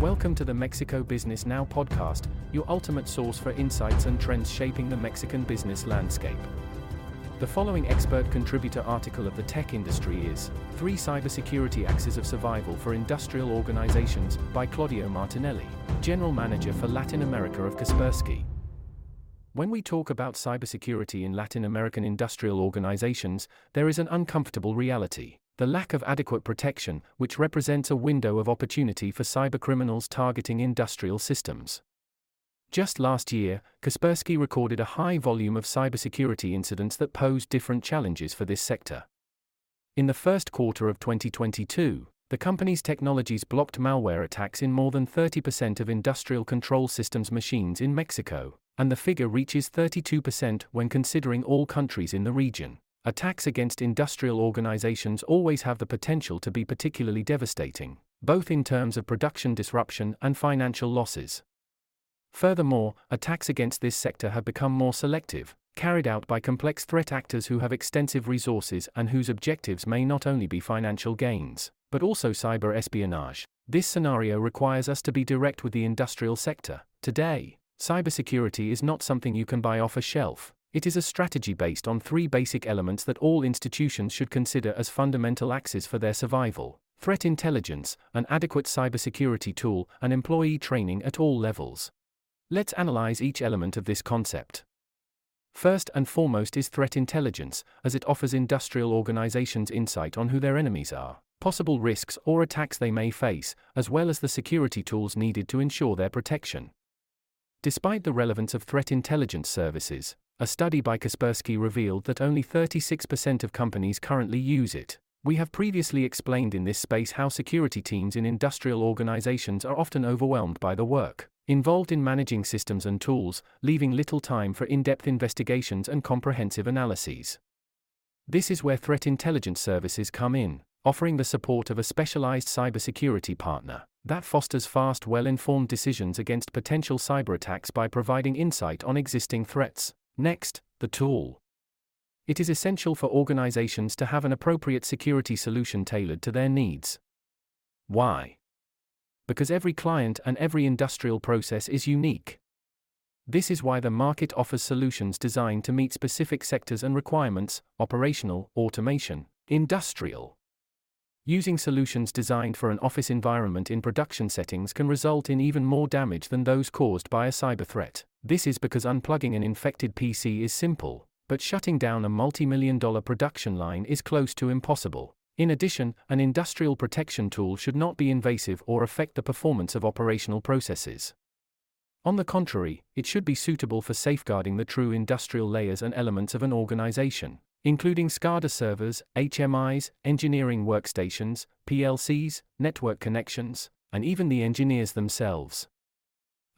Welcome to the Mexico Business Now podcast, your ultimate source for insights and trends shaping the Mexican business landscape. The following expert contributor article of the tech industry is Three Cybersecurity Axes of Survival for Industrial Organizations by Claudio Martinelli, General Manager for Latin America of Kaspersky. When we talk about cybersecurity in Latin American industrial organizations, there is an uncomfortable reality the lack of adequate protection, which represents a window of opportunity for cybercriminals targeting industrial systems. Just last year, Kaspersky recorded a high volume of cybersecurity incidents that posed different challenges for this sector. In the first quarter of 2022, the company's technologies blocked malware attacks in more than 30% of industrial control systems machines in Mexico, and the figure reaches 32% when considering all countries in the region. Attacks against industrial organizations always have the potential to be particularly devastating, both in terms of production disruption and financial losses. Furthermore, attacks against this sector have become more selective, carried out by complex threat actors who have extensive resources and whose objectives may not only be financial gains, but also cyber espionage. This scenario requires us to be direct with the industrial sector. Today, cybersecurity is not something you can buy off a shelf, it is a strategy based on three basic elements that all institutions should consider as fundamental axes for their survival threat intelligence, an adequate cybersecurity tool, and employee training at all levels. Let's analyze each element of this concept. First and foremost is threat intelligence, as it offers industrial organizations insight on who their enemies are, possible risks or attacks they may face, as well as the security tools needed to ensure their protection. Despite the relevance of threat intelligence services, a study by Kaspersky revealed that only 36% of companies currently use it. We have previously explained in this space how security teams in industrial organizations are often overwhelmed by the work involved in managing systems and tools, leaving little time for in depth investigations and comprehensive analyses. This is where threat intelligence services come in, offering the support of a specialized cybersecurity partner that fosters fast, well informed decisions against potential cyber attacks by providing insight on existing threats. Next, the tool. It is essential for organizations to have an appropriate security solution tailored to their needs. Why? Because every client and every industrial process is unique. This is why the market offers solutions designed to meet specific sectors and requirements operational, automation, industrial. Using solutions designed for an office environment in production settings can result in even more damage than those caused by a cyber threat. This is because unplugging an infected PC is simple, but shutting down a multi million dollar production line is close to impossible. In addition, an industrial protection tool should not be invasive or affect the performance of operational processes. On the contrary, it should be suitable for safeguarding the true industrial layers and elements of an organization, including SCADA servers, HMIs, engineering workstations, PLCs, network connections, and even the engineers themselves.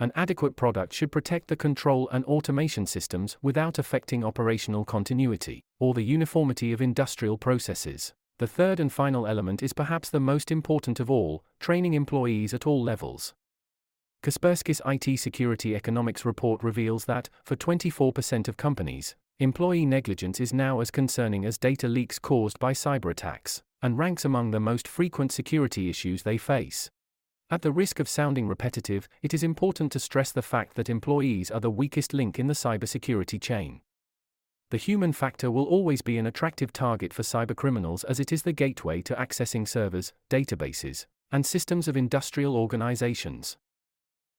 An adequate product should protect the control and automation systems without affecting operational continuity or the uniformity of industrial processes. The third and final element is perhaps the most important of all training employees at all levels. Kaspersky's IT Security Economics report reveals that, for 24% of companies, employee negligence is now as concerning as data leaks caused by cyber attacks, and ranks among the most frequent security issues they face. At the risk of sounding repetitive, it is important to stress the fact that employees are the weakest link in the cybersecurity chain. The human factor will always be an attractive target for cybercriminals as it is the gateway to accessing servers, databases, and systems of industrial organizations.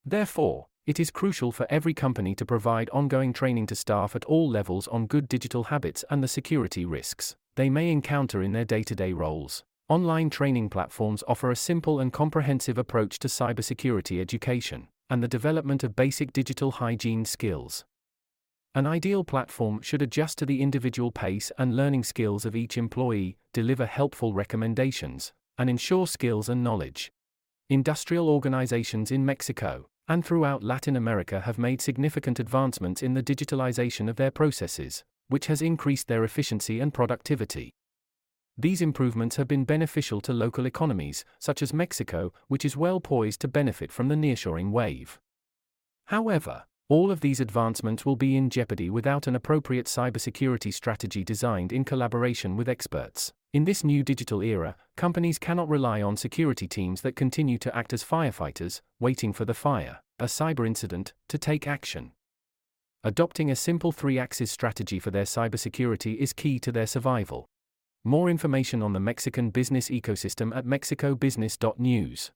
Therefore, it is crucial for every company to provide ongoing training to staff at all levels on good digital habits and the security risks they may encounter in their day to day roles. Online training platforms offer a simple and comprehensive approach to cybersecurity education and the development of basic digital hygiene skills. An ideal platform should adjust to the individual pace and learning skills of each employee, deliver helpful recommendations, and ensure skills and knowledge. Industrial organizations in Mexico and throughout Latin America have made significant advancements in the digitalization of their processes, which has increased their efficiency and productivity. These improvements have been beneficial to local economies, such as Mexico, which is well poised to benefit from the nearshoring wave. However, all of these advancements will be in jeopardy without an appropriate cybersecurity strategy designed in collaboration with experts. In this new digital era, companies cannot rely on security teams that continue to act as firefighters, waiting for the fire, a cyber incident, to take action. Adopting a simple three axis strategy for their cybersecurity is key to their survival. More information on the Mexican business ecosystem at mexicobusiness.news.